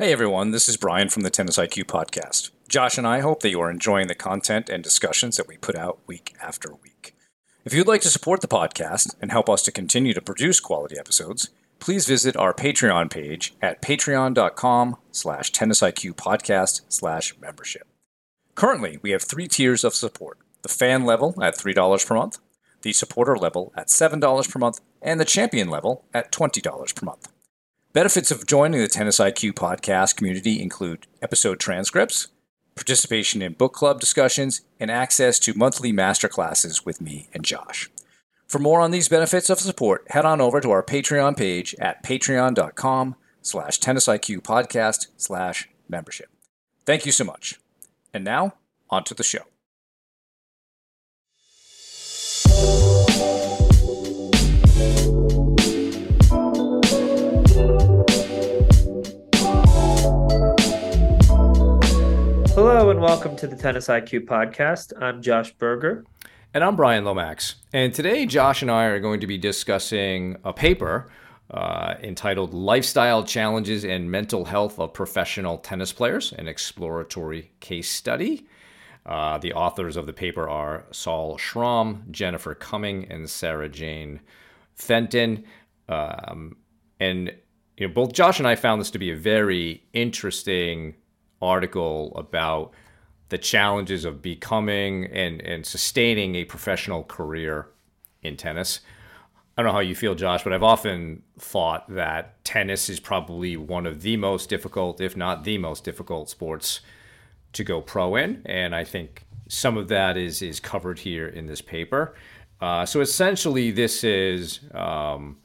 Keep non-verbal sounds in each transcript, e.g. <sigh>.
Hey everyone, this is Brian from the Tennis IQ podcast. Josh and I hope that you are enjoying the content and discussions that we put out week after week. If you'd like to support the podcast and help us to continue to produce quality episodes, please visit our Patreon page at patreon.com slash tennisiqpodcast slash membership. Currently, we have three tiers of support. The fan level at $3 per month, the supporter level at $7 per month, and the champion level at $20 per month. Benefits of joining the Tennis IQ podcast community include episode transcripts, participation in book club discussions, and access to monthly masterclasses with me and Josh. For more on these benefits of support, head on over to our Patreon page at patreon.com slash tennisiqpodcast slash membership. Thank you so much. And now, on to the show. Hello and welcome to the Tennis IQ podcast. I'm Josh Berger. And I'm Brian Lomax. And today, Josh and I are going to be discussing a paper uh, entitled Lifestyle Challenges and Mental Health of Professional Tennis Players, an exploratory case study. Uh, the authors of the paper are Saul Shrom, Jennifer Cumming, and Sarah Jane Fenton. Um, and you know, both Josh and I found this to be a very interesting article about the challenges of becoming and, and sustaining a professional career in tennis. I don't know how you feel, Josh, but I've often thought that tennis is probably one of the most difficult, if not the most difficult, sports to go pro in. And I think some of that is is covered here in this paper. Uh, so essentially, this is um,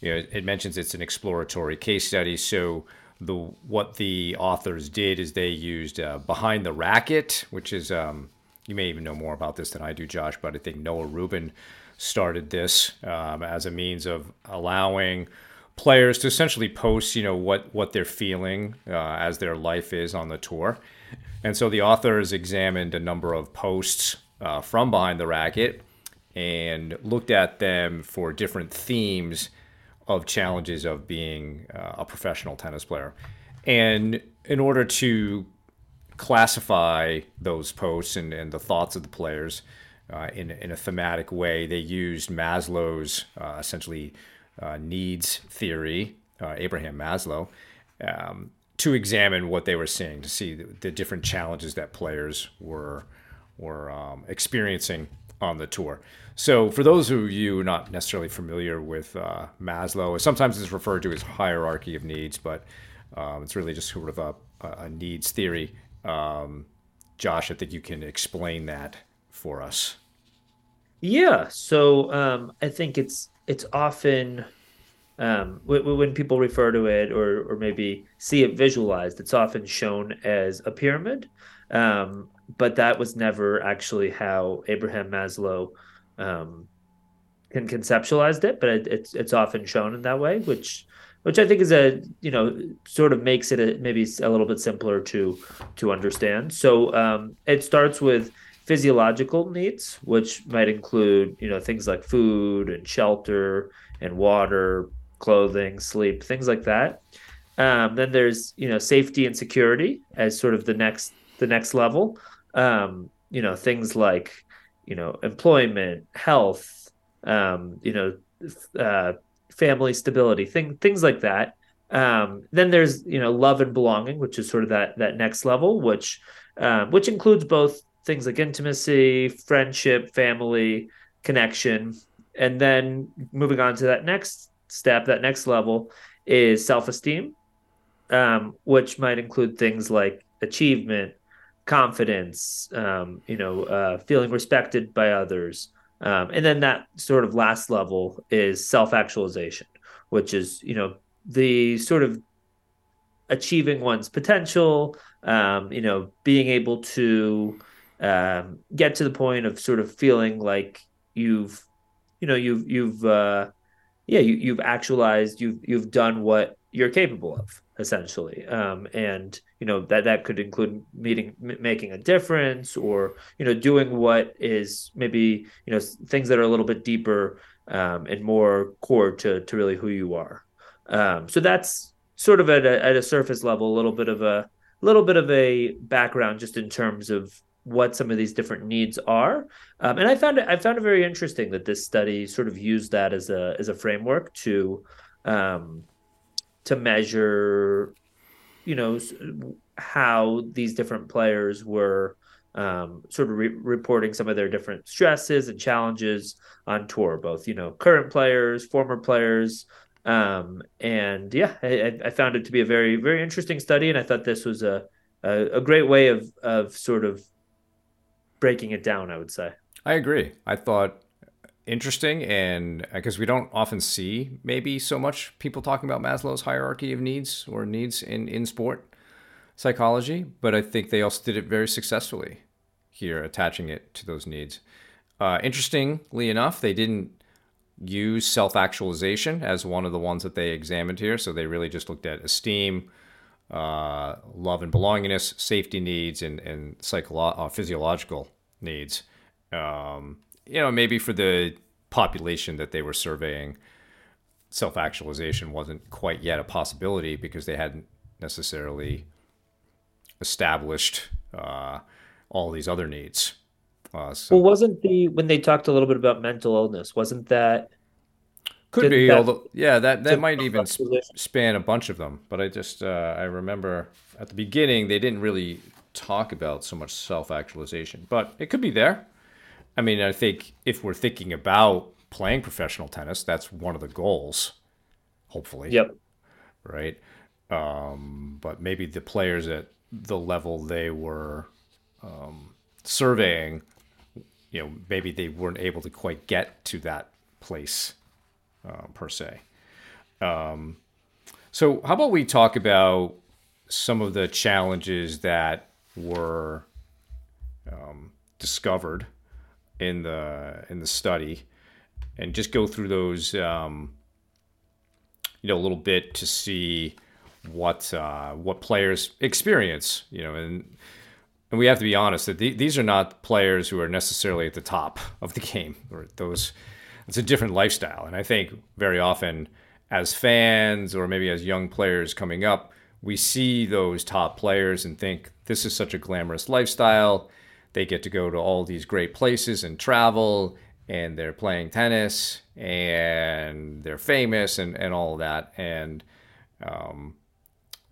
you know it mentions it's an exploratory case study. So the what the authors did is they used uh, Behind the Racquet, which is um, you may even know more about this than I do, Josh, but I think Noah Rubin started this um, as a means of allowing players to essentially post, you know, what what they're feeling uh, as their life is on the tour, and so the authors examined a number of posts uh, from Behind the Racquet and looked at them for different themes of challenges of being uh, a professional tennis player. And in order to classify those posts and, and the thoughts of the players uh, in, in a thematic way, they used Maslow's uh, essentially uh, needs theory, uh, Abraham Maslow, um, to examine what they were seeing, to see the, the different challenges that players were, were um, experiencing on the tour. So, for those of you not necessarily familiar with uh, Maslow, sometimes it's referred to as hierarchy of needs, but um, it's really just sort of a, a needs theory. Um, Josh, I think you can explain that for us. Yeah. So um, I think it's it's often um, when people refer to it or or maybe see it visualized, it's often shown as a pyramid. Um, but that was never actually how Abraham Maslow um, can conceptualized it, but it, it's it's often shown in that way, which which I think is a you know sort of makes it a, maybe a little bit simpler to to understand. So um, it starts with physiological needs, which might include you know things like food and shelter and water, clothing, sleep, things like that. Um, then there's you know safety and security as sort of the next the next level. Um, you know things like you know employment health um, you know uh, family stability thing, things like that. Um, then there's you know love and belonging which is sort of that that next level which um, which includes both things like intimacy friendship family connection. And then moving on to that next step that next level is self-esteem um, which might include things like achievement confidence, um, you know, uh, feeling respected by others. Um, and then that sort of last level is self actualization, which is, you know, the sort of achieving one's potential, um, you know, being able to um, get to the point of sort of feeling like you've, you know, you've, you've, uh, yeah, you, you've actualized, you've, you've done what you're capable of essentially um, and you know that that could include meeting m- making a difference or you know doing what is maybe you know things that are a little bit deeper um, and more core to to really who you are um, so that's sort of at a, at a surface level, a little bit of a little bit of a background just in terms of what some of these different needs are. Um, and I found it I found it very interesting that this study sort of used that as a as a framework to um, to measure, you know, how these different players were um, sort of re- reporting some of their different stresses and challenges on tour, both you know current players, former players, um, and yeah, I, I, found it to be a very very interesting study, and I thought this was a a, a great way of of sort of breaking it down. I would say. I agree. I thought interesting and because we don't often see maybe so much people talking about Maslow's hierarchy of needs or needs in in sport psychology, but I think they also did it very successfully here, attaching it to those needs. Uh, interestingly enough, they didn't use self actualization as one of the ones that they examined here. So they really just looked at esteem, uh, love and belongingness, safety needs, and, and psycholo- uh, physiological needs. Um, you know, maybe for the population that they were surveying, self actualization wasn't quite yet a possibility because they hadn't necessarily established uh, all these other needs. Uh, so well, wasn't the when they talked a little bit about mental illness? Wasn't that could be? That, although, yeah, that that might even span a bunch of them. But I just uh, I remember at the beginning they didn't really talk about so much self actualization, but it could be there. I mean, I think if we're thinking about playing professional tennis, that's one of the goals. Hopefully. Yep. Right. Um, but maybe the players at the level they were um, surveying, you know, maybe they weren't able to quite get to that place uh, per se. Um, so, how about we talk about some of the challenges that were um, discovered in the in the study, and just go through those, um, you know, a little bit to see what uh, what players experience. You know, and and we have to be honest that the, these are not players who are necessarily at the top of the game or those. It's a different lifestyle, and I think very often as fans or maybe as young players coming up, we see those top players and think this is such a glamorous lifestyle. They get to go to all these great places and travel, and they're playing tennis and they're famous and, and all of that. And um,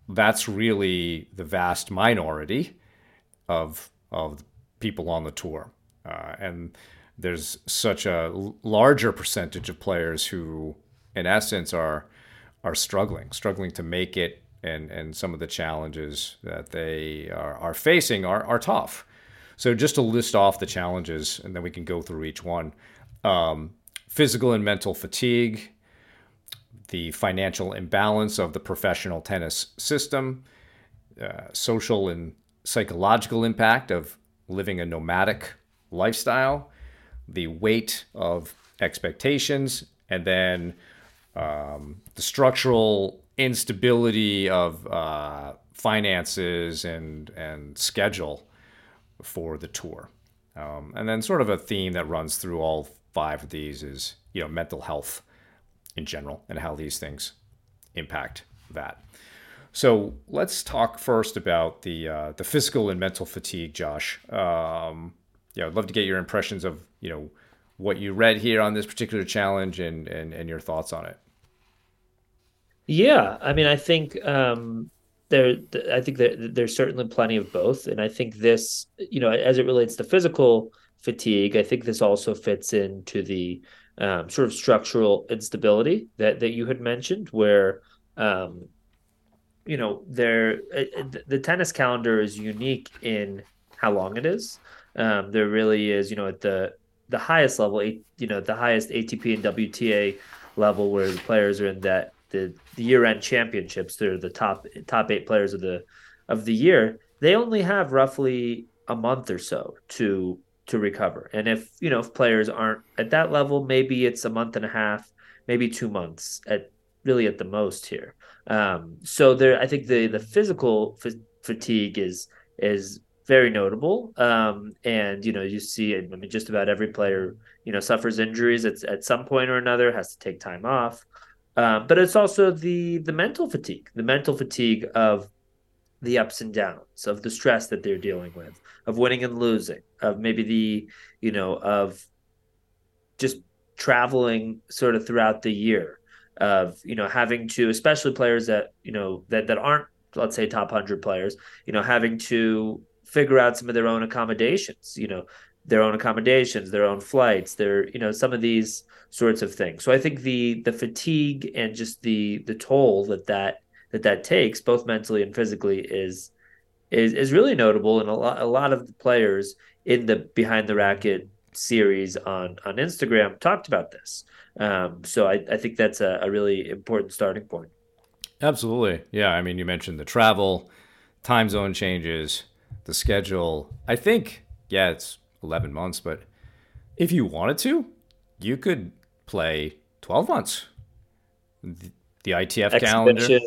that's really the vast minority of of people on the tour, uh, and there's such a larger percentage of players who, in essence, are are struggling, struggling to make it, and and some of the challenges that they are, are facing are are tough. So just to list off the challenges, and then we can go through each one. Um, physical and mental fatigue, the financial imbalance of the professional tennis system, uh, social and psychological impact of living a nomadic lifestyle, the weight of expectations, and then um, the structural instability of uh, finances and and schedule for the tour. Um, and then sort of a theme that runs through all five of these is you know mental health in general and how these things impact that. So let's talk first about the uh, the physical and mental fatigue, Josh. Um, yeah, I'd love to get your impressions of you know what you read here on this particular challenge and and, and your thoughts on it. Yeah, I mean, I think um, there, I think that there's certainly plenty of both, and I think this, you know, as it relates to physical fatigue, I think this also fits into the um, sort of structural instability that that you had mentioned, where um, you know there uh, the tennis calendar is unique in how long it is. Um, there really is, you know, at the the highest level, you know, the highest ATP and WTA level, where the players are in that the, the year end championships. They're the top top eight players of the of the year. They only have roughly a month or so to to recover. And if you know if players aren't at that level, maybe it's a month and a half, maybe two months at really at the most here. Um, so there, I think the the physical f- fatigue is is very notable. Um, and you know you see, I mean, just about every player you know suffers injuries at at some point or another, has to take time off. Um, but it's also the the mental fatigue, the mental fatigue of the ups and downs, of the stress that they're dealing with, of winning and losing, of maybe the you know of just traveling sort of throughout the year, of you know having to, especially players that you know that that aren't let's say top hundred players, you know having to figure out some of their own accommodations, you know their own accommodations, their own flights, their you know some of these sorts of things. So I think the the fatigue and just the the toll that that that that takes, both mentally and physically, is is is really notable. And a lot a lot of the players in the Behind the Racquet series on on Instagram talked about this. Um, so I, I think that's a, a really important starting point. Absolutely, yeah. I mean, you mentioned the travel, time zone changes, the schedule. I think yeah, it's 11 months, but if you wanted to, you could play 12 months. The, the ITF calendar.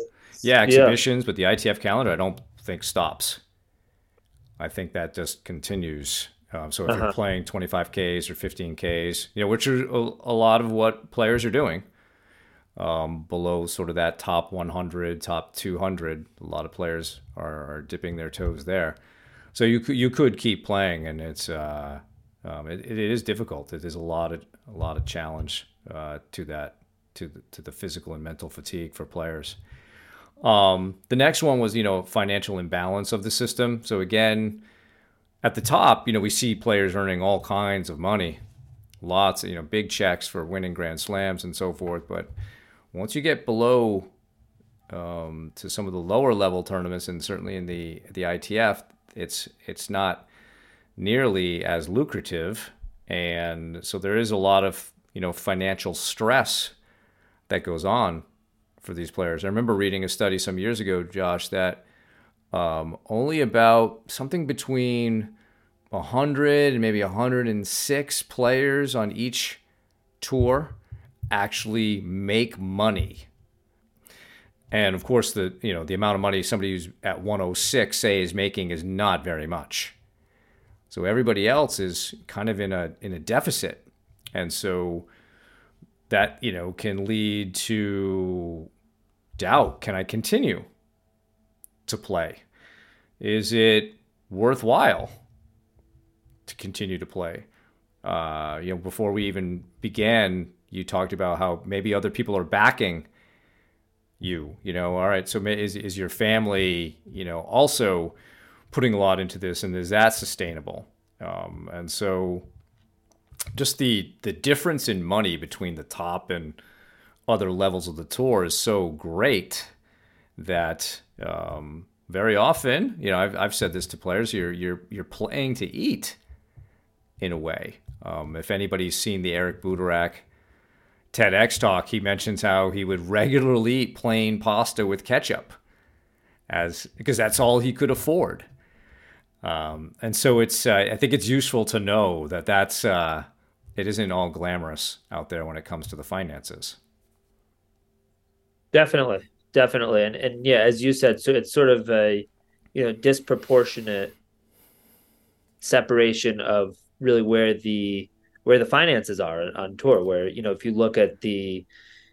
Yeah, exhibitions, yeah. but the ITF calendar, I don't think stops. I think that just continues. Um, so if uh-huh. you're playing 25Ks or 15Ks, you know, which are a, a lot of what players are doing, um, below sort of that top 100, top 200, a lot of players are, are dipping their toes there so you could you could keep playing, and it's uh, um, it, it is difficult. Is a lot of a lot of challenge uh, to that to the, to the physical and mental fatigue for players. Um, the next one was you know financial imbalance of the system. So again, at the top, you know we see players earning all kinds of money, lots of you know big checks for winning Grand Slams and so forth. But once you get below um, to some of the lower level tournaments, and certainly in the the ITF, it's it's not nearly as lucrative, and so there is a lot of you know financial stress that goes on for these players. I remember reading a study some years ago, Josh, that um, only about something between 100 and maybe 106 players on each tour actually make money and of course, the you know the amount of money somebody who's at 106 say is making is not very much. So everybody else is kind of in a in a deficit, and so that you know can lead to doubt. Can I continue to play? Is it worthwhile to continue to play? Uh, you know, before we even began, you talked about how maybe other people are backing you you know? All right so is, is your family you know also putting a lot into this and is that sustainable? Um, and so just the the difference in money between the top and other levels of the tour is so great that um, very often you know I've, I've said this to players you're you're you're playing to eat in a way. Um, if anybody's seen the Eric Butorac TEDx talk, he mentions how he would regularly eat plain pasta with ketchup, as because that's all he could afford. Um, and so it's uh, I think it's useful to know that that's uh, it isn't all glamorous out there when it comes to the finances. Definitely, definitely, and and yeah, as you said, so it's sort of a you know disproportionate separation of really where the where the finances are on tour. Where you know, if you look at the,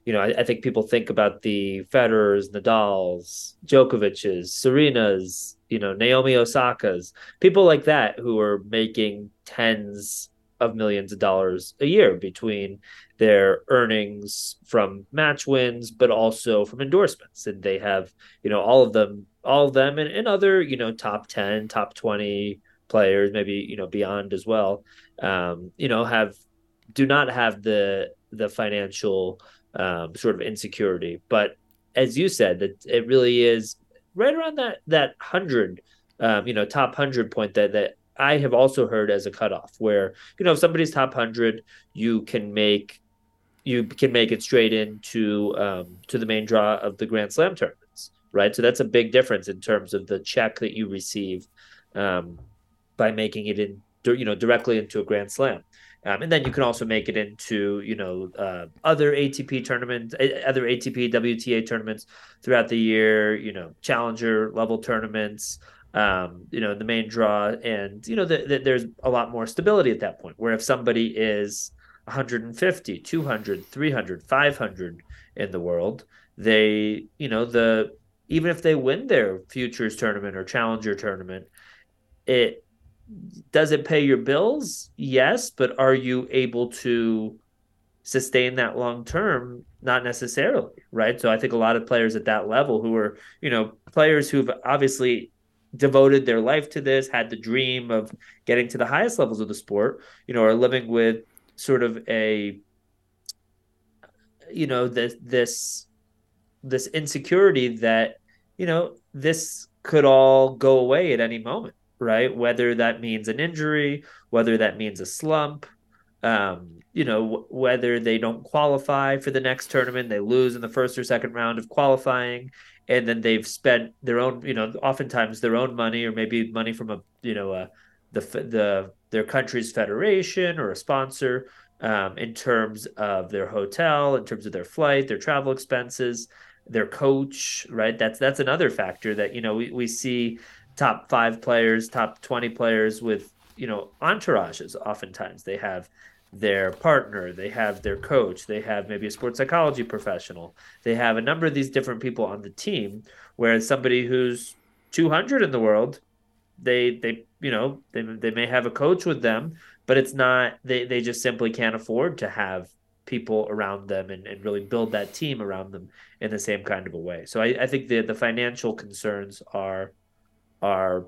you know, I, I think people think about the Federers, Nadal's, Djokovic's, Serena's, you know, Naomi Osaka's, people like that who are making tens of millions of dollars a year between their earnings from match wins, but also from endorsements. And they have, you know, all of them, all of them and, and other, you know, top 10, top 20 players, maybe, you know, beyond as well um, you know, have do not have the the financial um, sort of insecurity. But as you said, that it really is right around that that hundred, um, you know, top hundred point that that I have also heard as a cutoff, where you know if somebody's top hundred, you can make you can make it straight into um, to the main draw of the Grand Slam tournaments, right? So that's a big difference in terms of the check that you receive um, by making it in you know directly into a Grand Slam. Um, and then you can also make it into you know uh, other ATP tournaments, other ATP WTA tournaments throughout the year. You know, challenger level tournaments. Um, you know, the main draw, and you know, the, the, there's a lot more stability at that point. Where if somebody is 150, 200, 300, 500, in the world. They, you know, the even if they win their futures tournament or challenger tournament, it does it pay your bills? Yes, but are you able to sustain that long term? Not necessarily, right? So I think a lot of players at that level who are, you know, players who've obviously devoted their life to this, had the dream of getting to the highest levels of the sport, you know, are living with sort of a you know, this this this insecurity that, you know, this could all go away at any moment, right? Whether that means an injury, whether that means a slump, um, you know, whether they don't qualify for the next tournament, they lose in the first or second round of qualifying, and then they've spent their own, you know, oftentimes their own money or maybe money from a, you know, a, the the their country's federation or a sponsor um, in terms of their hotel, in terms of their flight, their travel expenses, their coach, right? That's that's another factor that you know we, we see top five players, top twenty players with you know entourages. Oftentimes they have their partner, they have their coach, they have maybe a sports psychology professional, they have a number of these different people on the team. Whereas somebody who's 200 in the world, they they you know they, they may have a coach with them, but it's not they they just simply can't afford to have people around them and, and really build that team around them in the same kind of a way. So I, I think the the financial concerns are are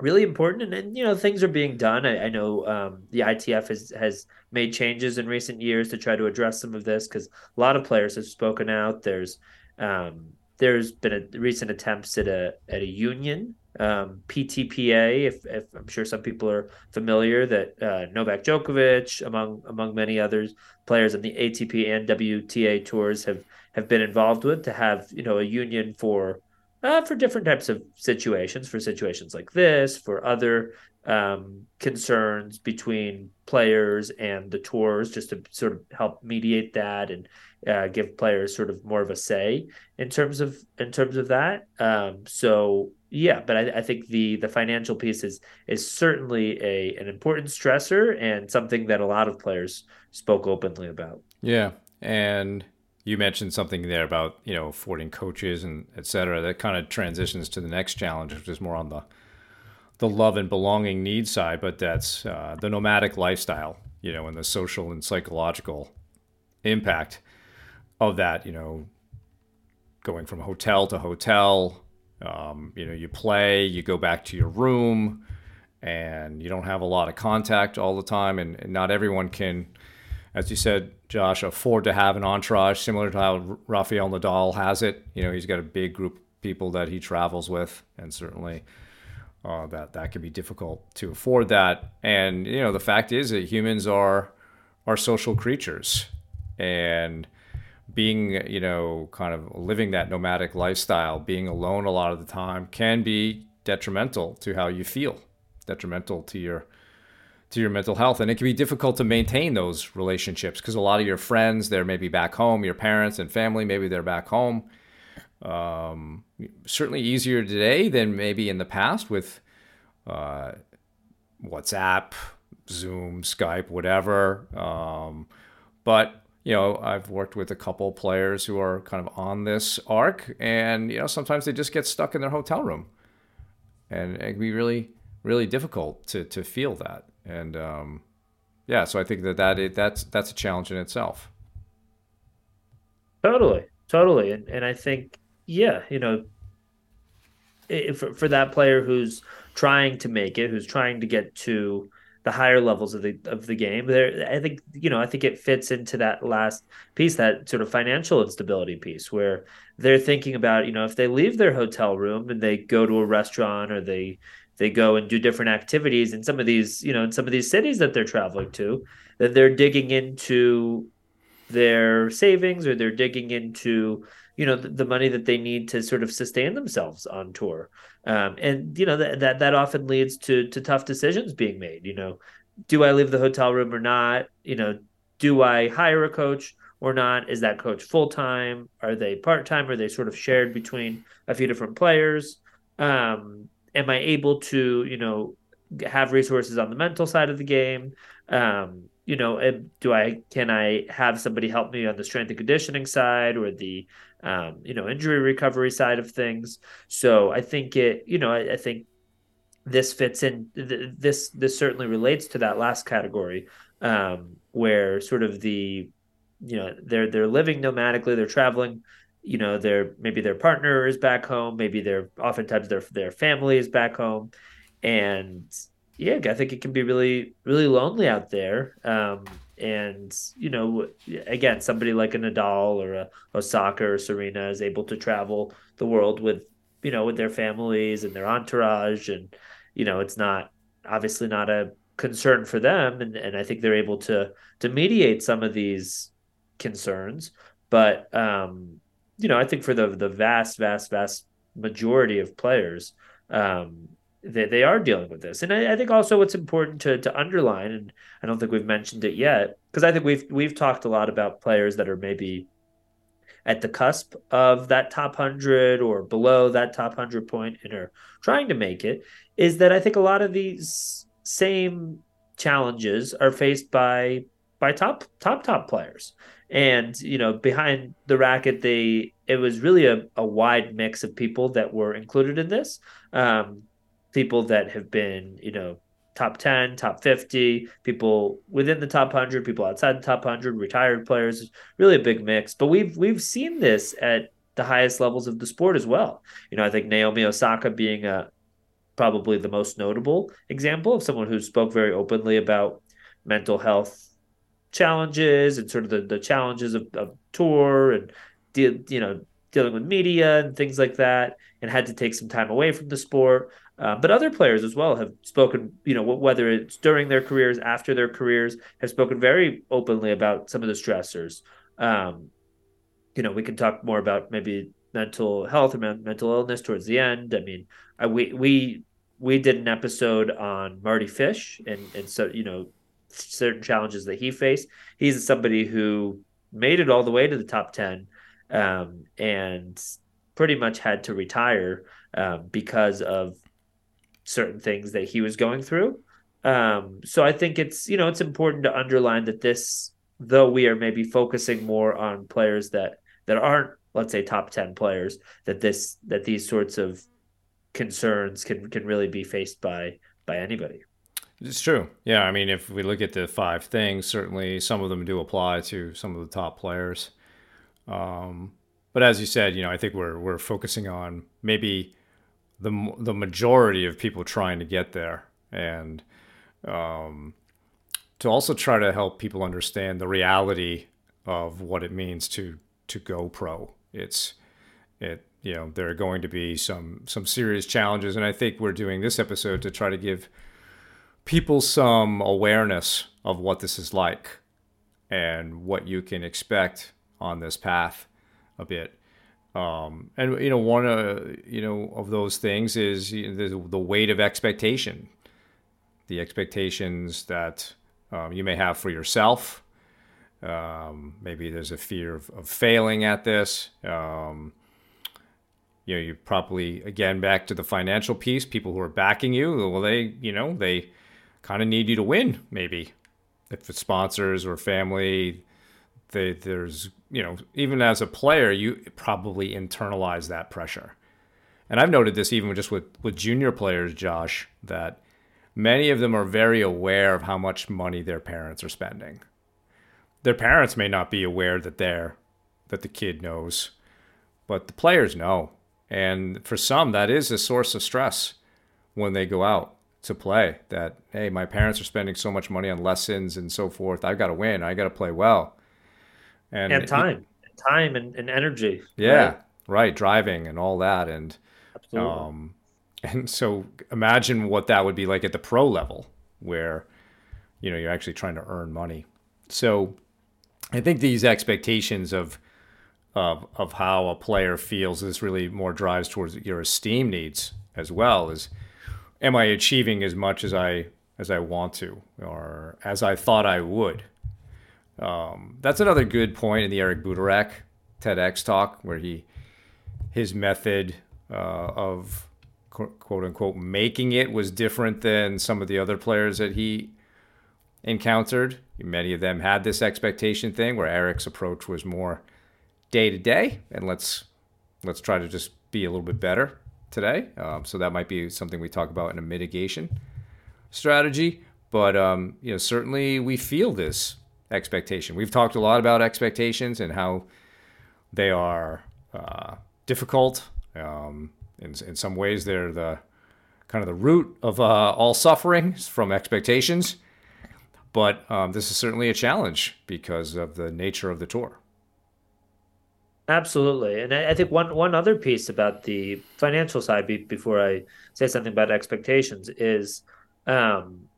really important and, and you know things are being done i, I know um, the itf has has made changes in recent years to try to address some of this because a lot of players have spoken out there's um, there's been a recent attempts at a at a union um, PTPA. If, if, I'm sure some people are familiar that uh, Novak Djokovic, among among many others players in the ATP and WTA tours, have have been involved with to have you know a union for uh, for different types of situations, for situations like this, for other um, concerns between players and the tours, just to sort of help mediate that and uh, give players sort of more of a say in terms of in terms of that. Um, so yeah, but I, I, think the the financial piece is is certainly a an important stressor and something that a lot of players spoke openly about. Yeah, and you mentioned something there about you know affording coaches and et cetera. That kind of transitions to the next challenge, which is more on the the love and belonging need side, but that's uh, the nomadic lifestyle, you know, and the social and psychological impact of that. You know, going from hotel to hotel. Um, you know, you play, you go back to your room, and you don't have a lot of contact all the time, and, and not everyone can as you said, Josh, afford to have an entourage similar to how Rafael Nadal has it. You know, he's got a big group of people that he travels with, and certainly uh, that that can be difficult to afford that. And you know, the fact is that humans are are social creatures, and being you know kind of living that nomadic lifestyle, being alone a lot of the time, can be detrimental to how you feel, detrimental to your to your mental health and it can be difficult to maintain those relationships because a lot of your friends they're maybe back home your parents and family maybe they're back home. Um, certainly easier today than maybe in the past with uh, whatsapp zoom skype whatever. Um, but you know i've worked with a couple players who are kind of on this arc and you know sometimes they just get stuck in their hotel room. And it can be really really difficult to to feel that and um, yeah, so I think that that it, that's that's a challenge in itself. Totally, totally, and and I think yeah, you know, if, for that player who's trying to make it, who's trying to get to the higher levels of the of the game. There, I think you know, I think it fits into that last piece, that sort of financial instability piece, where they're thinking about you know if they leave their hotel room and they go to a restaurant or they they go and do different activities in some of these you know in some of these cities that they're traveling to that they're digging into their savings or they're digging into you know the, the money that they need to sort of sustain themselves on tour. Um, and you know that, that that often leads to to tough decisions being made you know. Do i leave the hotel room or not? You know do i hire a coach or not? Is that coach full-time? Are they part-time? Are they sort of shared between a few different players? Um, am I able to, you know, have resources on the mental side of the game? Um, you know, do I can I have somebody help me on the strength and conditioning side or the um, you know injury recovery side of things? So I think it, you know, I, I think this fits in. This this certainly relates to that last category um, where sort of the you know they're they're living nomadically, they're traveling. You know, their maybe their partner is back home, maybe their oftentimes their their family is back home, and yeah, I think it can be really, really lonely out there. Um, and you know, again, somebody like a Nadal or a Osaka or Serena is able to travel the world with, you know, with their families and their entourage, and you know, it's not obviously not a concern for them, and and I think they're able to to mediate some of these concerns. But um, you know, I think for the the vast, vast, vast majority of players, um, they, they are dealing with this. And I, I, think also what's important to to underline, and I don't think we've mentioned it yet, because I think we've we've talked a lot about players that are maybe at the cusp of that top hundred or below that top hundred point and are trying to make it, is that I think a lot of these same challenges are faced by by top top top players. And you know, Behind the Racquet, they it was really a, a wide mix of people that were included in this. Um, people that have been, you know, top 10, top 50, people within the top 100, people outside the top 100, retired players, really a big mix. But we've we've seen this at the highest levels of the sport as well. You know, I think Naomi Osaka being a probably the most notable example of someone who spoke very openly about mental health challenges and sort of the, the challenges of, of tour and you know dealing with media and things like that and had to take some time away from the sport uh, but other players as well have spoken, you know, whether it's during their careers, after their careers, have spoken very openly about some of the stressors. Um, you know, we can talk more about maybe mental health or mental illness towards the end. I mean, I, we we we did an episode on Mardy Fish and and so you know certain challenges that he faced. He's somebody who made it all the way to the top ten um, and pretty much had to retire um, because of certain things that he was going through. Um, so I think it's you know it's important to underline that this, though we are maybe focusing more on players that that aren't let's say top ten players, that this that these sorts of concerns can can really be faced by by anybody. It's true. Yeah, I mean, if we look at the five things, certainly some of them do apply to some of the top players. Um, but as you said, you know, I think we're we're focusing on maybe the the majority of people trying to get there, and um, to also try to help people understand the reality of what it means to to go pro. It's it you know there are going to be some some serious challenges, and I think we're doing this episode to try to give people some awareness of what this is like and what you can expect on this path a bit. Um, and you know, one uh, you know of those things is you know, the, the weight of expectation, the expectations that um, you may have for yourself. Um, maybe there's a fear of, of failing at this. Um, you know, you probably again back to the financial piece. People who are backing you, well, they you know they kind of need you to win. Maybe. If it's sponsors or family, they, there's you know even as a player you probably internalize that pressure. And i've noted this even just with with junior players josh that many of them are very aware of how much money their parents are spending. Their parents may not be aware that they're that the kid knows but the players know. And for some that is a source of stress when they go out to play that hey my parents are spending so much money on lessons and so forth i've got to win i got to play well and, and time, it, time and, and energy. Yeah, right? right? driving and all that, and Absolutely. um, <laughs> and so imagine what that would be like at the pro level, where you know you're actually trying to earn money. So I think these expectations of of of how a player feels this really more drives towards your esteem needs as well as am I achieving as much as I as I want to or as I thought I would um, that's another good point in the Eric Butorac TEDx talk, where he his method uh, of quote unquote making it was different than some of the other players that he encountered. Many of them had this expectation thing where Eric's approach was more day to day, and let's let's try to just be a little bit better today. Um, so that might be something we talk about in a mitigation strategy. But um, you know, certainly we feel this expectation. We've talked a lot about expectations and how they are uh, difficult. Um, in, in some ways, they're the kind of the root of uh, all suffering from expectations. But um, this is certainly a challenge because of the nature of the tour. Absolutely, and I, I think one one other piece about the financial side, be, before I say something about expectations, is um,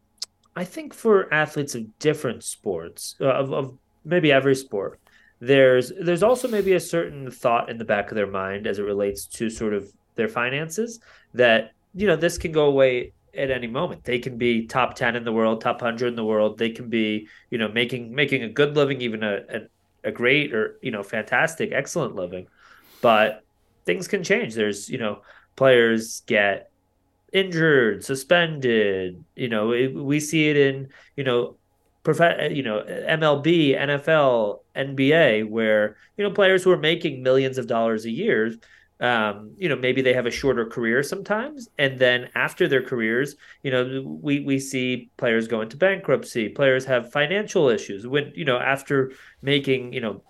I think for athletes of different sports, uh, of, of maybe every sport, there's there's also maybe a certain thought in the back of their mind as it relates to sort of their finances that you know this can go away at any moment. They can be top 10 in the world, top 100 in the world. They can be, you know, making making a good living, even a, a, a great or, you know, fantastic, excellent living. But things can change. There's, you know, players get injured, suspended, you know, it, we see it in, you know, prof- you know, MLB, NFL, NBA where, you know, players who are making millions of dollars a year um, you know, maybe they have a shorter career sometimes, and then after their careers, you know, we we see players go into bankruptcy. Players have financial issues when you know after making you know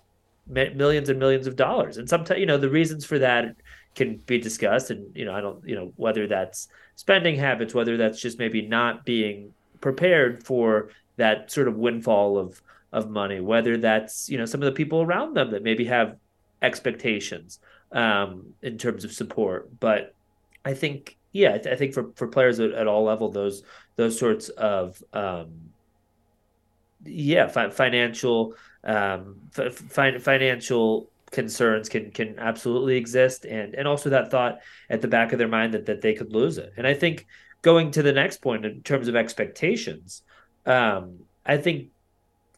millions and millions of dollars, and sometimes you know the reasons for that can be discussed, and you know I don't you know whether that's spending habits, whether that's just maybe not being prepared for that sort of windfall of of money, whether that's you know some of the people around them that maybe have expectations um, in terms of support. But I think, yeah, I, th- I think for, for players at, at, all level, those those sorts of um, yeah, fi- financial um, fi- financial concerns can can absolutely exist, and and also that thought at the back of their mind that that they could lose it. And I think going to the next point in terms of expectations, um, I think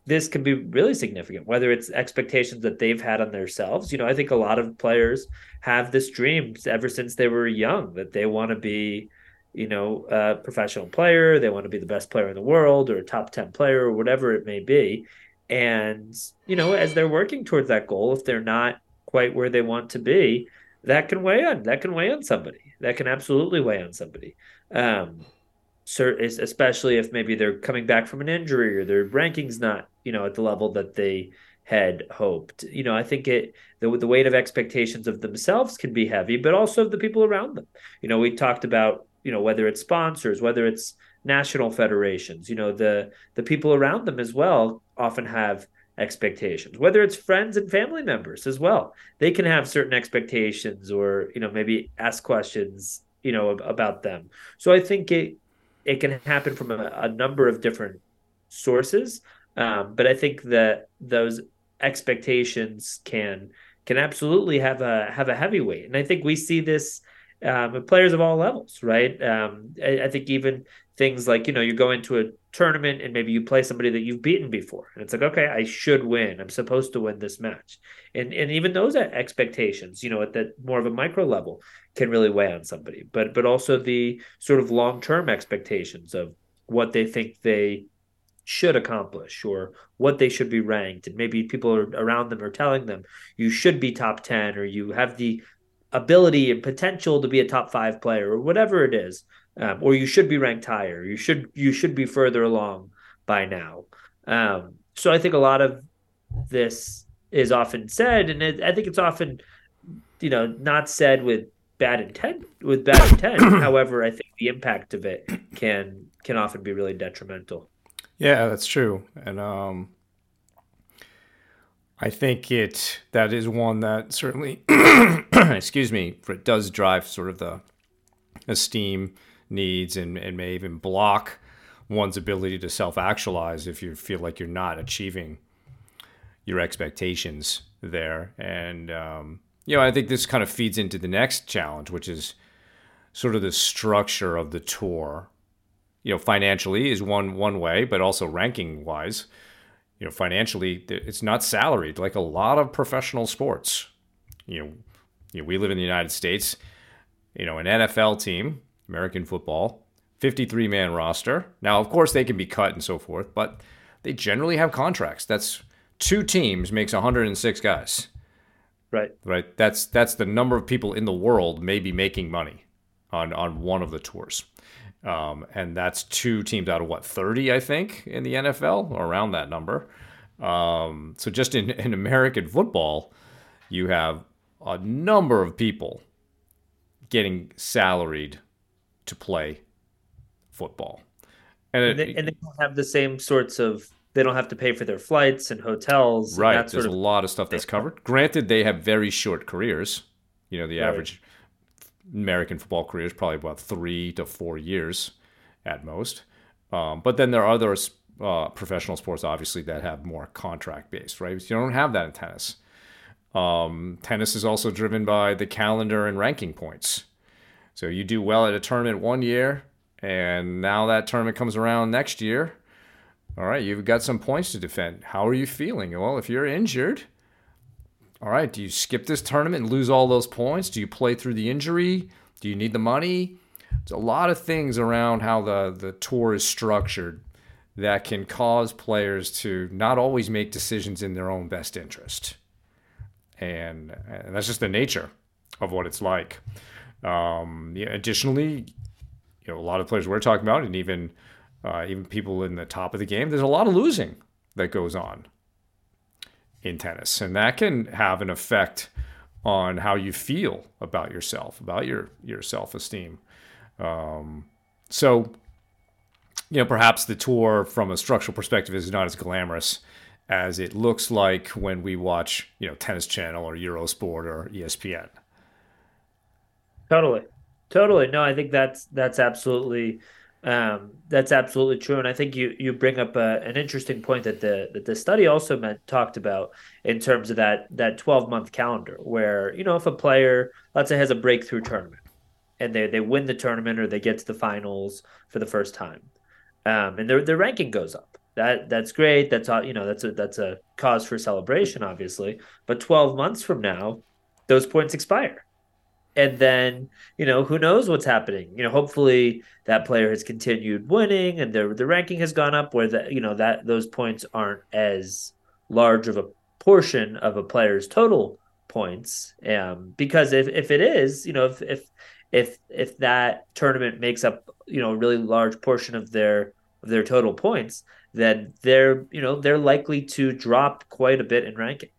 this can be really significant, whether it's expectations that they've had on themselves. You know, I think a lot of players have this dream ever since they were young that they want to be, you know, a professional player, they want to be the best player in the world or a top 10 player or whatever it may be. And, you know, as they're working towards that goal, if they're not quite where they want to be, that can weigh on that can weigh on somebody. That can absolutely weigh on somebody. Um, especially if maybe they're coming back from an injury or their rankings not you know at the level that they had hoped. You know i think it the, the weight of expectations of themselves can be heavy but also of the people around them. You know we talked about you know whether it's sponsors whether it's national federations you know the the people around them as well often have expectations. Whether it's friends and family members as well they can have certain expectations or you know maybe ask questions you know about them. So i think it it can happen from a, a number of different sources. Um, but I think that those expectations can can absolutely have a have a heavyweight, and I think we see this um, with players of all levels, right? Um, I, I, think even things like you know you go into a tournament and maybe you play somebody that you've beaten before, and it's like okay, I should win. I'm supposed to win this match, and and even those expectations, you know, at that more of a micro level, can really weigh on somebody. But but also the sort of long term expectations of what they think they should accomplish or what they should be ranked and maybe people around them are telling them you should be top 10 or you have the ability and potential to be a top five player or whatever it is um, or you should be ranked higher. You should you should be further along by now. Um, so i think a lot of this is often said and it, i think it's often you know not said with bad intent with bad intent. <clears throat> However i think the impact of it can can often be really detrimental. Yeah that's true. And um I think it that is one that certainly, <clears throat> excuse me, it does drive sort of the esteem needs and, and may even block one's ability to self actualize if you feel like you're not achieving your expectations there. And, um, you know, I think this kind of feeds into the next challenge, which is sort of the structure of the tour. You know, financially is one one way, but also ranking wise you know, financially, it's not salaried like a lot of professional sports. You know, you know, we live in the United States. You know, an NFL team, American football, 53 man roster. Now, of course, they can be cut and so forth, but they generally have contracts. That's two teams makes 106 guys. Right. Right. That's that's the number of people in the world maybe making money on on one of the tours. Um, and that's two teams out of what 30 I think in the NFL or around that number. Um, so just in, in American football, you have a number of people getting salaried to play football. And, and, they, and they don't have the same sorts of they don't have to pay for their flights and hotels. Right. And There's a lot of stuff that's covered. Granted, they have very short careers. You know, the right. average American football career is probably about three to four years at most. Um, but then there are other uh, professional sports, obviously, that have more contract based, right? You don't have that in tennis. Um, tennis is also driven by the calendar and ranking points. So you do well at a tournament one year, and now that tournament comes around next year. All right, you've got some points to defend. How are you feeling? Well, if you're injured, all right, do you skip this tournament and lose all those points? Do you play through the injury? Do you need the money? There's a lot of things around how the, the tour is structured that can cause players to not always make decisions in their own best interest. And, and that's just the nature of what it's like. Um, yeah, additionally, you know, a lot of players we're talking about, and even uh, even people in the top of the game, there's a lot of losing that goes on in tennis, and that can have an effect on how you feel about yourself, about your your self esteem. Um, so, you know, perhaps the tour from a structural perspective is not as glamorous as it looks like when we watch, you know, Tennis Channel or Eurosport or ESPN. Totally, totally. No, I think that's that's absolutely um, that's absolutely true, and I think you you bring up a, an interesting point that the that the study also meant talked about in terms of that that twelve month calendar, where you know if a player let's say has a breakthrough tournament and they they win the tournament or they get to the finals for the first time, um, and their their ranking goes up. That that's great. That's all you know. That's a that's a cause for celebration, obviously. But twelve months from now, those points expire and then you know who knows what's happening. You know hopefully that player has continued winning and the the ranking has gone up where that you know that those points aren't as large of a portion of a player's total points. Um, because if, if it is you know if if if if that tournament makes up you know a really large portion of their of their total points then they're you know they're likely to drop quite a bit in ranking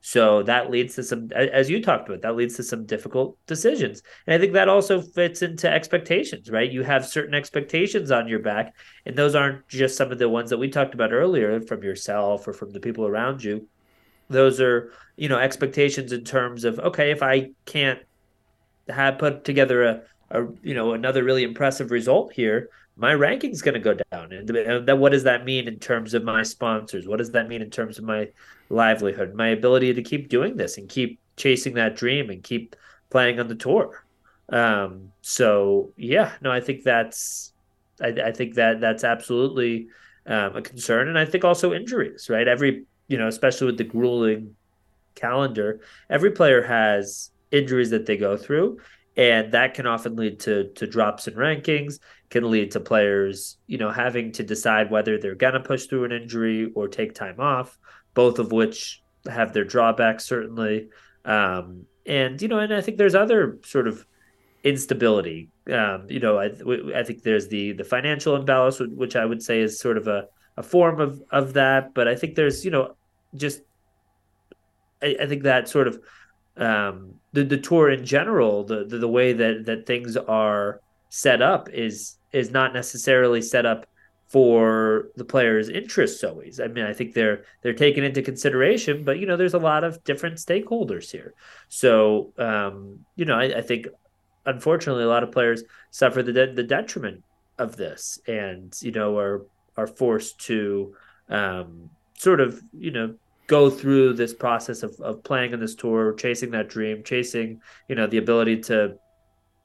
so that leads to some, as you talked about, that leads to some difficult decisions. And I think that also fits into expectations, right? You have certain expectations on your back, and those aren't just some of the ones that we talked about earlier from yourself or from the people around you. Those are, you know, expectations in terms of, okay, if I can't have put together a, a you know, another really impressive result here, my ranking's going to go down. And that, what does that mean in terms of my sponsors? What does that mean in terms of my livelihood, my ability to keep doing this and keep chasing that dream and keep playing on the tour? Um, so yeah, no, I think that's, I, I think that that's absolutely um, a concern, and I think also injuries, right? Every you know, especially with the grueling calendar, every player has injuries that they go through, and that can often lead to to drops in rankings can lead to players you know having to decide whether they're going to push through an injury or take time off both of which have their drawbacks certainly. Um, and you know and i think there's other sort of instability. Um, you know I, I think there's the the financial imbalance which i would say is sort of a, a form of of that. But i think there's you know just I, I think that sort of um, the the tour in general, the, the the way that that things are set up is is not necessarily set up for the players' interests always. I mean, I think they're they're taken into consideration, but you know, there's a lot of different stakeholders here. So, um, you know, I, I, think unfortunately a lot of players suffer the de- the detriment of this, and you know, are are forced to um, sort of you know go through this process of, of playing on this tour, chasing that dream, chasing, you know, the ability to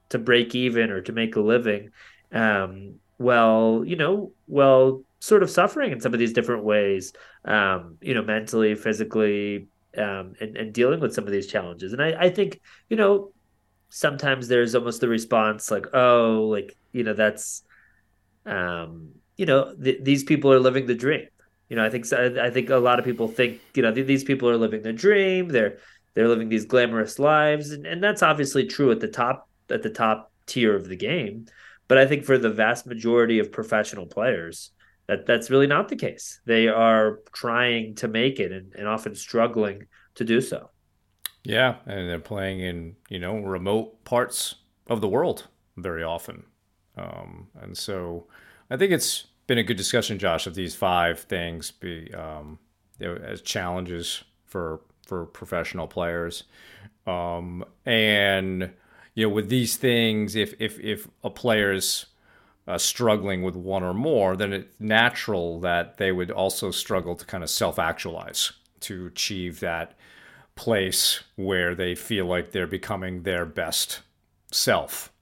to break even or to make a living. Um, well, you know, well, sort of suffering in some of these different ways, um, you know, mentally, physically, um, and, and dealing with some of these challenges. And I, I think, you know, sometimes there's almost the response like, oh, like, you know, that's um, you know, th- these people are living the dream. You know, I think I think a lot of people think you know th- these people are living the dream. They're they're living these glamorous lives, and, and that's obviously true at the top at the top tier of the game. But I think for the vast majority of professional players, that that's really not the case. They are trying to make it and, and often struggling to do so. Yeah, and they're playing in you know remote parts of the world very often, um, and so I think it's been a good discussion, Josh, of these five things be um, as challenges for for professional players, um, and you know with these things, if if if a player's uh, struggling with one or more, then it's natural that they would also struggle to kind of self actualize to achieve that place where they feel like they're becoming their best self.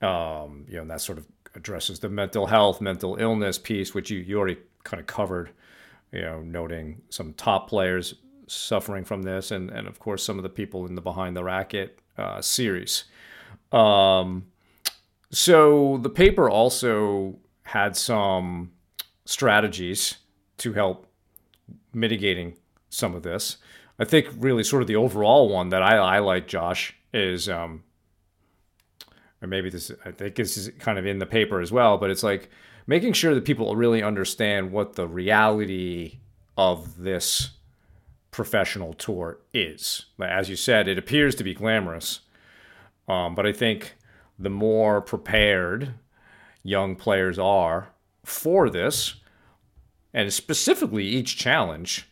Um, you know, and that sort of addresses the mental health, mental illness piece, which you, you already kind of covered, you know, noting some top players suffering from this, and, and of course, some of the people in the Behind the Racquet uh, series. Um, so the paper also had some strategies to help mitigating some of this. I think really sort of the overall one that I, I like, Josh, is, um, or maybe this, I think this is kind of in the paper as well, but it's like making sure that people really understand what the reality of this professional tour is. As you said, it appears to be glamorous, um, but I think the more prepared young players are for this, and specifically each challenge,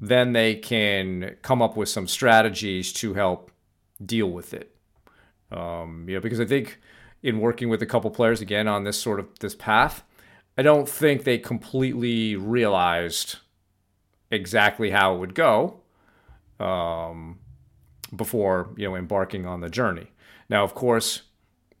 then they can come up with some strategies to help deal with it. Um, you know, because I think in working with a couple players again on this sort of this path, I don't think they completely realized exactly how it would go um, before you know embarking on the journey. Now, of course,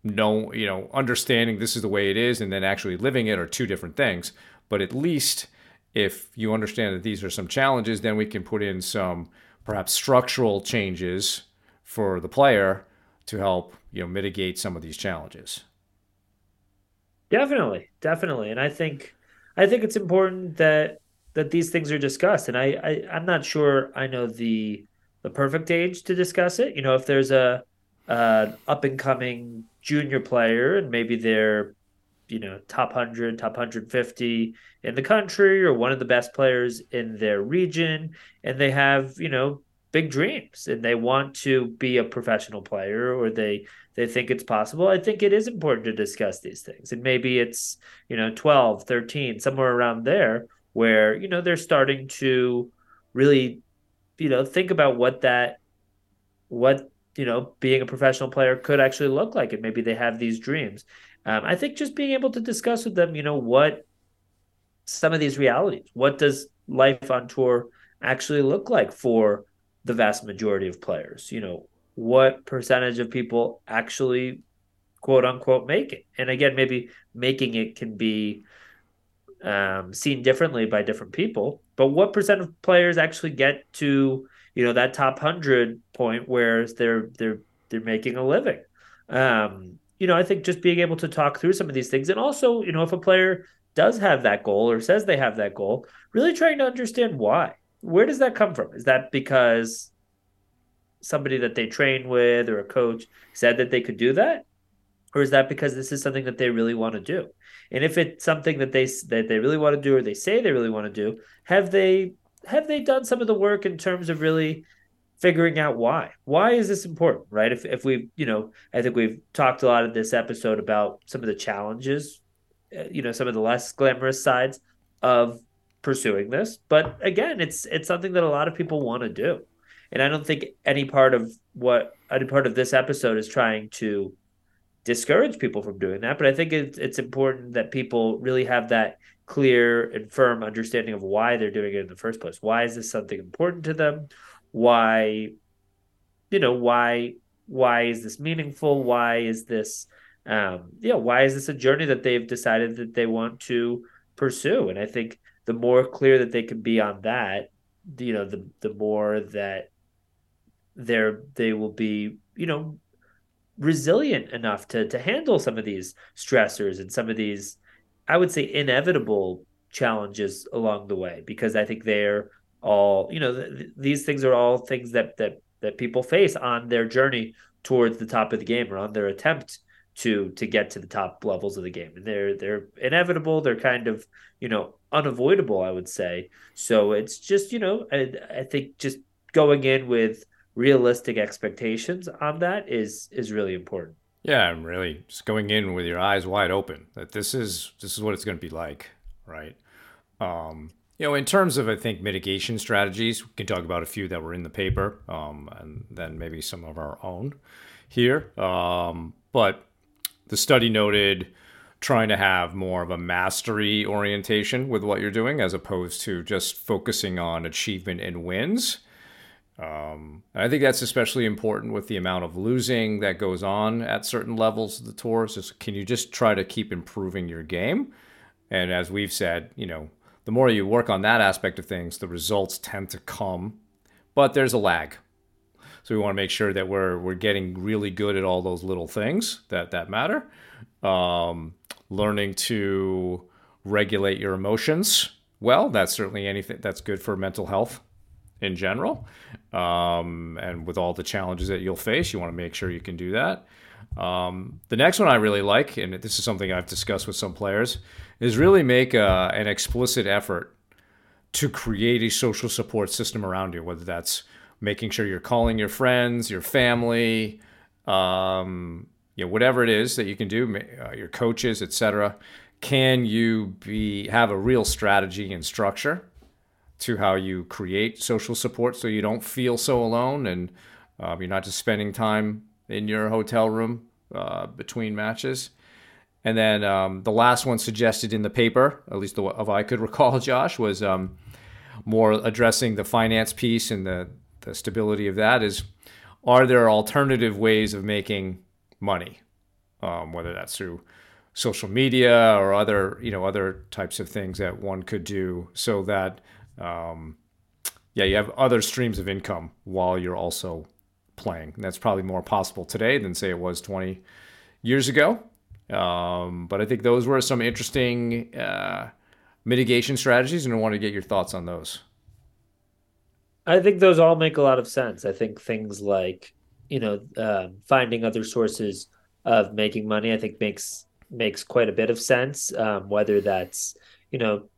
no, you know, understanding this is the way it is and then actually living it are two different things. But at least if you understand that these are some challenges, then we can put in some perhaps structural changes for the player to help, you know, mitigate some of these challenges. Definitely, definitely. And I think I think it's important that that these things are discussed. And I, I I'm not sure I know the the perfect age to discuss it. You know, if there's a uh, up and coming junior player and maybe they're you know top 100 top 150 in the country or one of the best players in their region. And they have you know big dreams and they want to be a professional player or they they think it's possible. I think it is important to discuss these things. And maybe it's you know 12 13 somewhere around there where you know they're starting to really you know think about what that what you know, being a professional player could actually look like, and maybe they have these dreams. Um, I think just being able to discuss with them, you know, what some of these realities, what does life on tour actually look like for the vast majority of players? You know, what percentage of people actually quote unquote make it? And again, maybe making it can be um, seen differently by different people, but what percent of players actually get to you know that top hundred point where they're they're they're making a living. Um, you know, I think just being able to talk through some of these things, and also, you know, if a player does have that goal or says they have that goal, really trying to understand why. Where does that come from? Is that because somebody that they train with or a coach said that they could do that? Or is that because this is something that they really want to do? And if it's something that they that they really want to do or they say they really want to do, have they have they done some of the work in terms of really figuring out why? Why is this important right? If, if we you know i think we've talked a lot in this episode about some of the challenges uh, you know some of the less glamorous sides of pursuing this. But again it's it's something that a lot of people want to do. And i don't think any part of what any part of this episode is trying to discourage people from doing that. But i think it's, it's important that people really have that clear and firm understanding of why they're doing it in the first place. Why is this something important to them? Why, you know, why why is this meaningful? Why is this, um, yeah, why is this a journey that they've decided that they want to pursue? And I think the more clear that they can be on that, you know, the the more that they're they will be, you know, resilient enough to to handle some of these stressors and some of these I would say, inevitable challenges along the way because I think they're all, you know, th- these things are all things that that that people face on their journey towards the top of the game or on their attempt to to get to the top levels of the game. And they're they're inevitable they're kind of you know unavoidable i would say. So it's just you know i, I think just going in with realistic expectations on that is is really important yeah i'm really just going in with your eyes wide open that this is this is what it's going to be like right um you know in terms of i think mitigation strategies we can talk about a few that were in the paper um and then maybe some of our own here um but the study noted trying to have more of a mastery orientation with what you're doing as opposed to just focusing on achievement and wins. Um, I think that's especially important with the amount of losing that goes on at certain levels of the tours. Is can you just try to keep improving your game? And as we've said, you know, the more you work on that aspect of things, the results tend to come, but there's a lag. So we want to make sure that we're we're getting really good at all those little things that that matter. Um, learning to regulate your emotions well. That's certainly anything that's good for mental health in general. Um, and with all the challenges that you'll face, you want to make sure you can do that. Um, the next one I really like, and this is something I've discussed with some players, is really make a, an explicit effort to create a social support system around you, whether that's making sure you're calling your friends, your family, um, you know, whatever it is that you can do, uh, your coaches, etc. Can you be have a real strategy and structure to how you create social support so you don't feel so alone and uh, you're not just spending time in your hotel room uh, between matches. And then um, the last one suggested in the paper, at least the, of I could <laughs> recall, Josh, was um, more addressing the finance piece and the the stability of that is are there alternative ways of making money, um, whether that's through social media or other you know other types of things that one could do so that um, yeah you have other streams of income while you're also playing and that's probably more possible today than say it was 20 years ago um, but i think those were some interesting uh, mitigation strategies and i want to get your thoughts on those I think those all make a lot of sense. I think things like you know um, finding other sources of making money, I think makes makes quite a bit of sense. Um, whether that's you know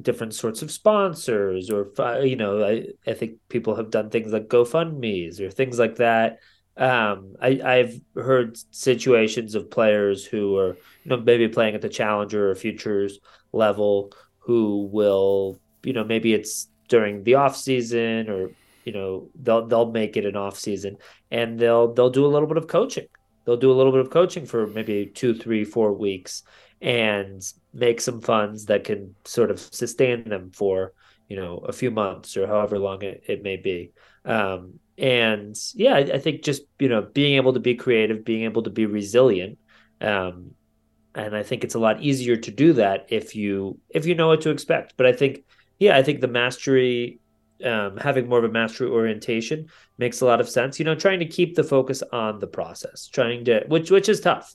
different sorts of sponsors or you know I, I think people have done things like GoFundMe's or things like that. Um, I, I've heard situations of players who are you know maybe playing at the challenger or futures level who will you know maybe it's during the off season or you know they'll they'll make it an off season and they'll they'll do a little bit of coaching they'll do a little bit of coaching for maybe two three four weeks and make some funds that can sort of sustain them for you know a few months or however long it, it may be um, and yeah I, I, think just you know being able to be creative being able to be resilient um, and i think it's a lot easier to do that if you if you know what to expect but i think yeah, I think the mastery, um, having more of a mastery orientation makes a lot of sense. You know, trying to keep the focus on the process, trying to which which is tough.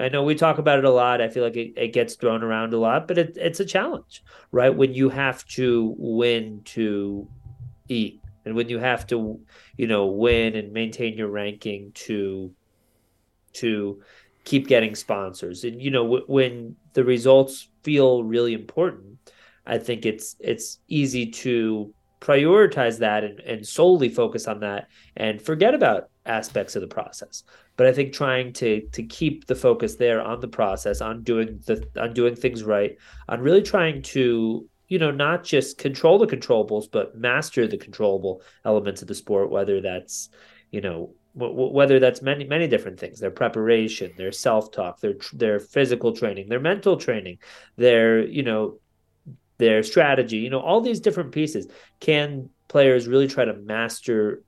I know we talk about it a lot. I feel like it, it gets thrown around a lot, but it, it's a challenge, right? When you have to win to eat, and when you have to, you know, win and maintain your ranking to to keep getting sponsors, and you know, w- when the results feel really important, I think it's it's easy to prioritize that and, and solely focus on that and forget about aspects of the process. But I think trying to to keep the focus there on the process, on doing the on doing things right, on really trying to you know not just control the controllables, but master the controllable elements of the sport, whether that's you know whether that's many many different things their preparation their self-talk their their physical training their mental training their you know their strategy, you know, all these different pieces. Can players really try to master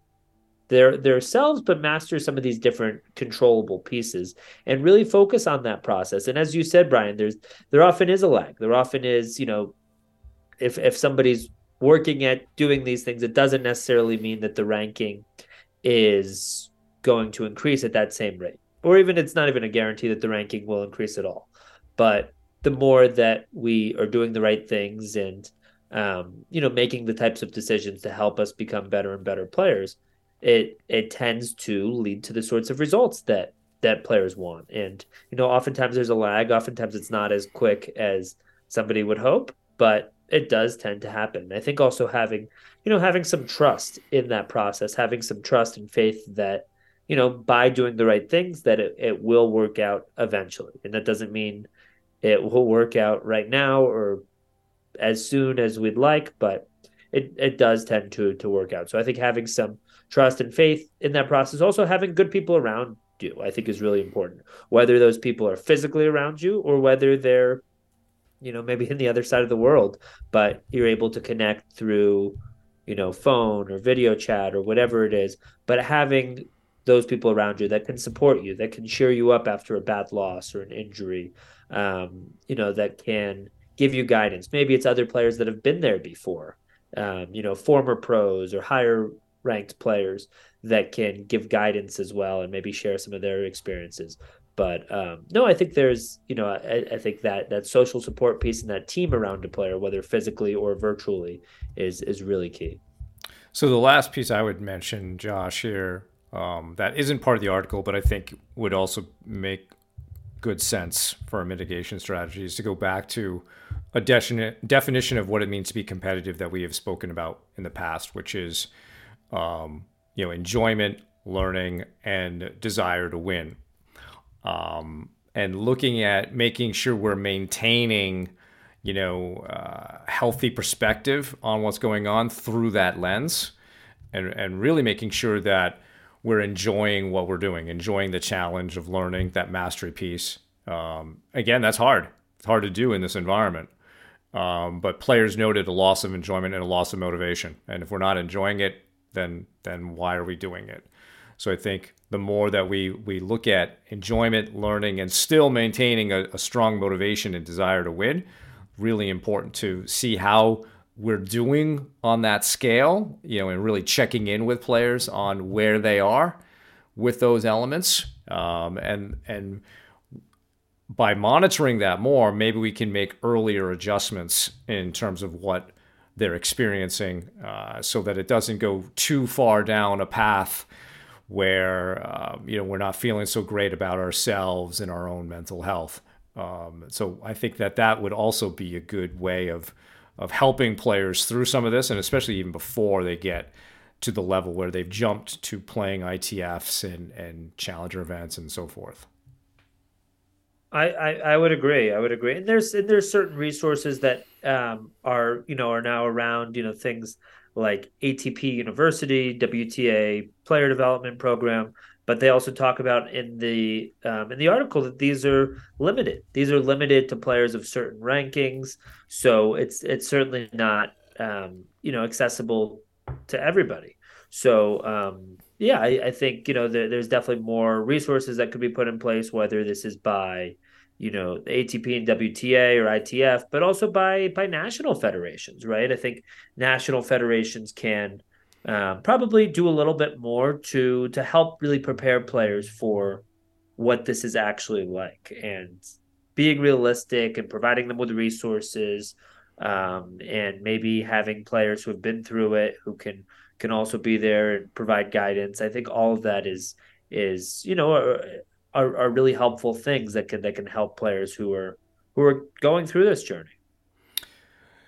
their their selves but master some of these different controllable pieces and really focus on that process? And as you said, Brian, there's there often is a lag. There often is, you know, if if somebody's working at doing these things, it doesn't necessarily mean that the ranking is going to increase at that same rate. Or even it's not even a guarantee that the ranking will increase at all. But the more that we are doing the right things and um, you know making the types of decisions to help us become better and better players, it it tends to lead to the sorts of results that that players want. And you know, oftentimes there's a lag. Oftentimes it's not as quick as somebody would hope, but it does tend to happen. I think also having you know having some trust in that process, having some trust and faith that you know by doing the right things that it, it will work out eventually. And that doesn't mean it will work out right now or as soon as we'd like, but it, it does tend to to work out. So I think having some trust and faith in that process, also having good people around you, I think is really important. Whether those people are physically around you or whether they're, you know, maybe in the other side of the world, but you're able to connect through, you know, phone or video chat or whatever it is. But having those people around you that can support you, that can cheer you up after a bad loss or an injury, um, you know, that can give you guidance. Maybe it's other players that have been there before, um, you know, former pros or higher ranked players that can give guidance as well and maybe share some of their experiences. But um, no, I think there's, you know, I, I, think that that social support piece and that team around a player, whether physically or virtually, is is really key. So the last piece I would mention, Josh, here um, that isn't part of the article, but I think would also make good sense for a mitigation strategy is to go back to a definition of what it means to be competitive that we have spoken about in the past, which is um, you know enjoyment, learning, and desire to win, um, and looking at making sure we're maintaining you know uh, healthy perspective on what's going on through that lens, and and really making sure that we're enjoying what we're doing, enjoying the challenge of learning that mastery piece. Um, again, that's hard. It's hard to do in this environment. Um, but players noted a loss of enjoyment and a loss of motivation. And if we're not enjoying it, then then why are we doing it? So I think the more that we we look at enjoyment, learning, and still maintaining a, a strong motivation and desire to win, really important to see how we're doing on that scale, you know, and really checking in with players on where they are with those elements, um, and and by monitoring that more, maybe we can make earlier adjustments in terms of what they're experiencing, uh, so that it doesn't go too far down a path where uh, you know we're not feeling so great about ourselves and our own mental health. Um, so I think that that would also be a good way of of helping players through some of this, and especially even before they get to the level where they've jumped to playing ITFs and, and challenger events and so forth. I, I, would agree. I would agree. And there's and there's certain resources that um, are you know are now around you know things like ATP University, WTA Player Development Program, but they also talk about in the um, in the article that these are limited. These are limited to players of certain rankings, so it's it's certainly not um, you know accessible to everybody. So um, yeah, I, I think you know there, there's definitely more resources that could be put in place, whether this is by you know ATP and WTA or ITF, but also by by national federations, right? I think national federations can um, probably do a little bit more to to help really prepare players for what this is actually like and being realistic and providing them with resources um, and maybe having players who have been through it who can can also be there and provide guidance. I think all of that is is you know are, are, really helpful things that can that can help players who are who are going through this journey.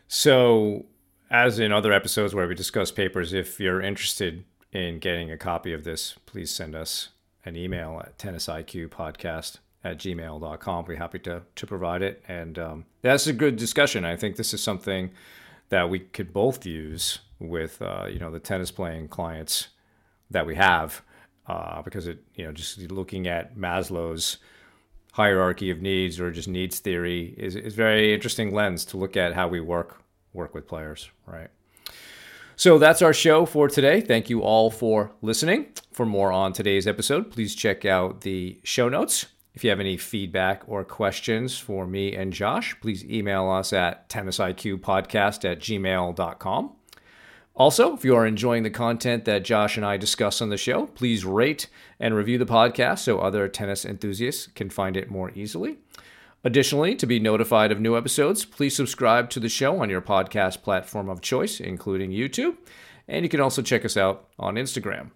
So, as in other episodes where we discuss papers, if you're interested in getting a copy of this, please send us an email at tennisiqpodcast at gmail.com. We're happy to, to provide it. And um, that's a good discussion. I think this is something that we could both use with uh, you know the tennis playing clients that we have uh, because it you know just looking at Maslow's hierarchy of needs or just needs theory is is very interesting lens to look at how we work work with players right? So that's our show for today. Thank you all for listening. For more on today's episode please check out the show notes if you have any feedback or questions for me and Josh, please email us at tennisiqpodcast at gmail.com. Also, if you are enjoying the content that Josh and I discuss on the show, please rate and review the podcast so other tennis enthusiasts can find it more easily. Additionally, to be notified of new episodes, please subscribe to the show on your podcast platform of choice, including YouTube. And you can also check us out on Instagram.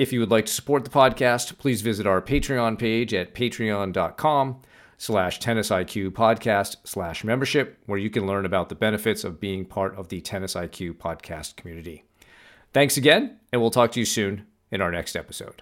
If you would like to support the podcast, please visit our Patreon page at patreon.com slash tennis IQ podcast slash membership, where you can learn about the benefits of being part of the Tennis IQ podcast community. Thanks again, and we'll talk to you soon in our next episode.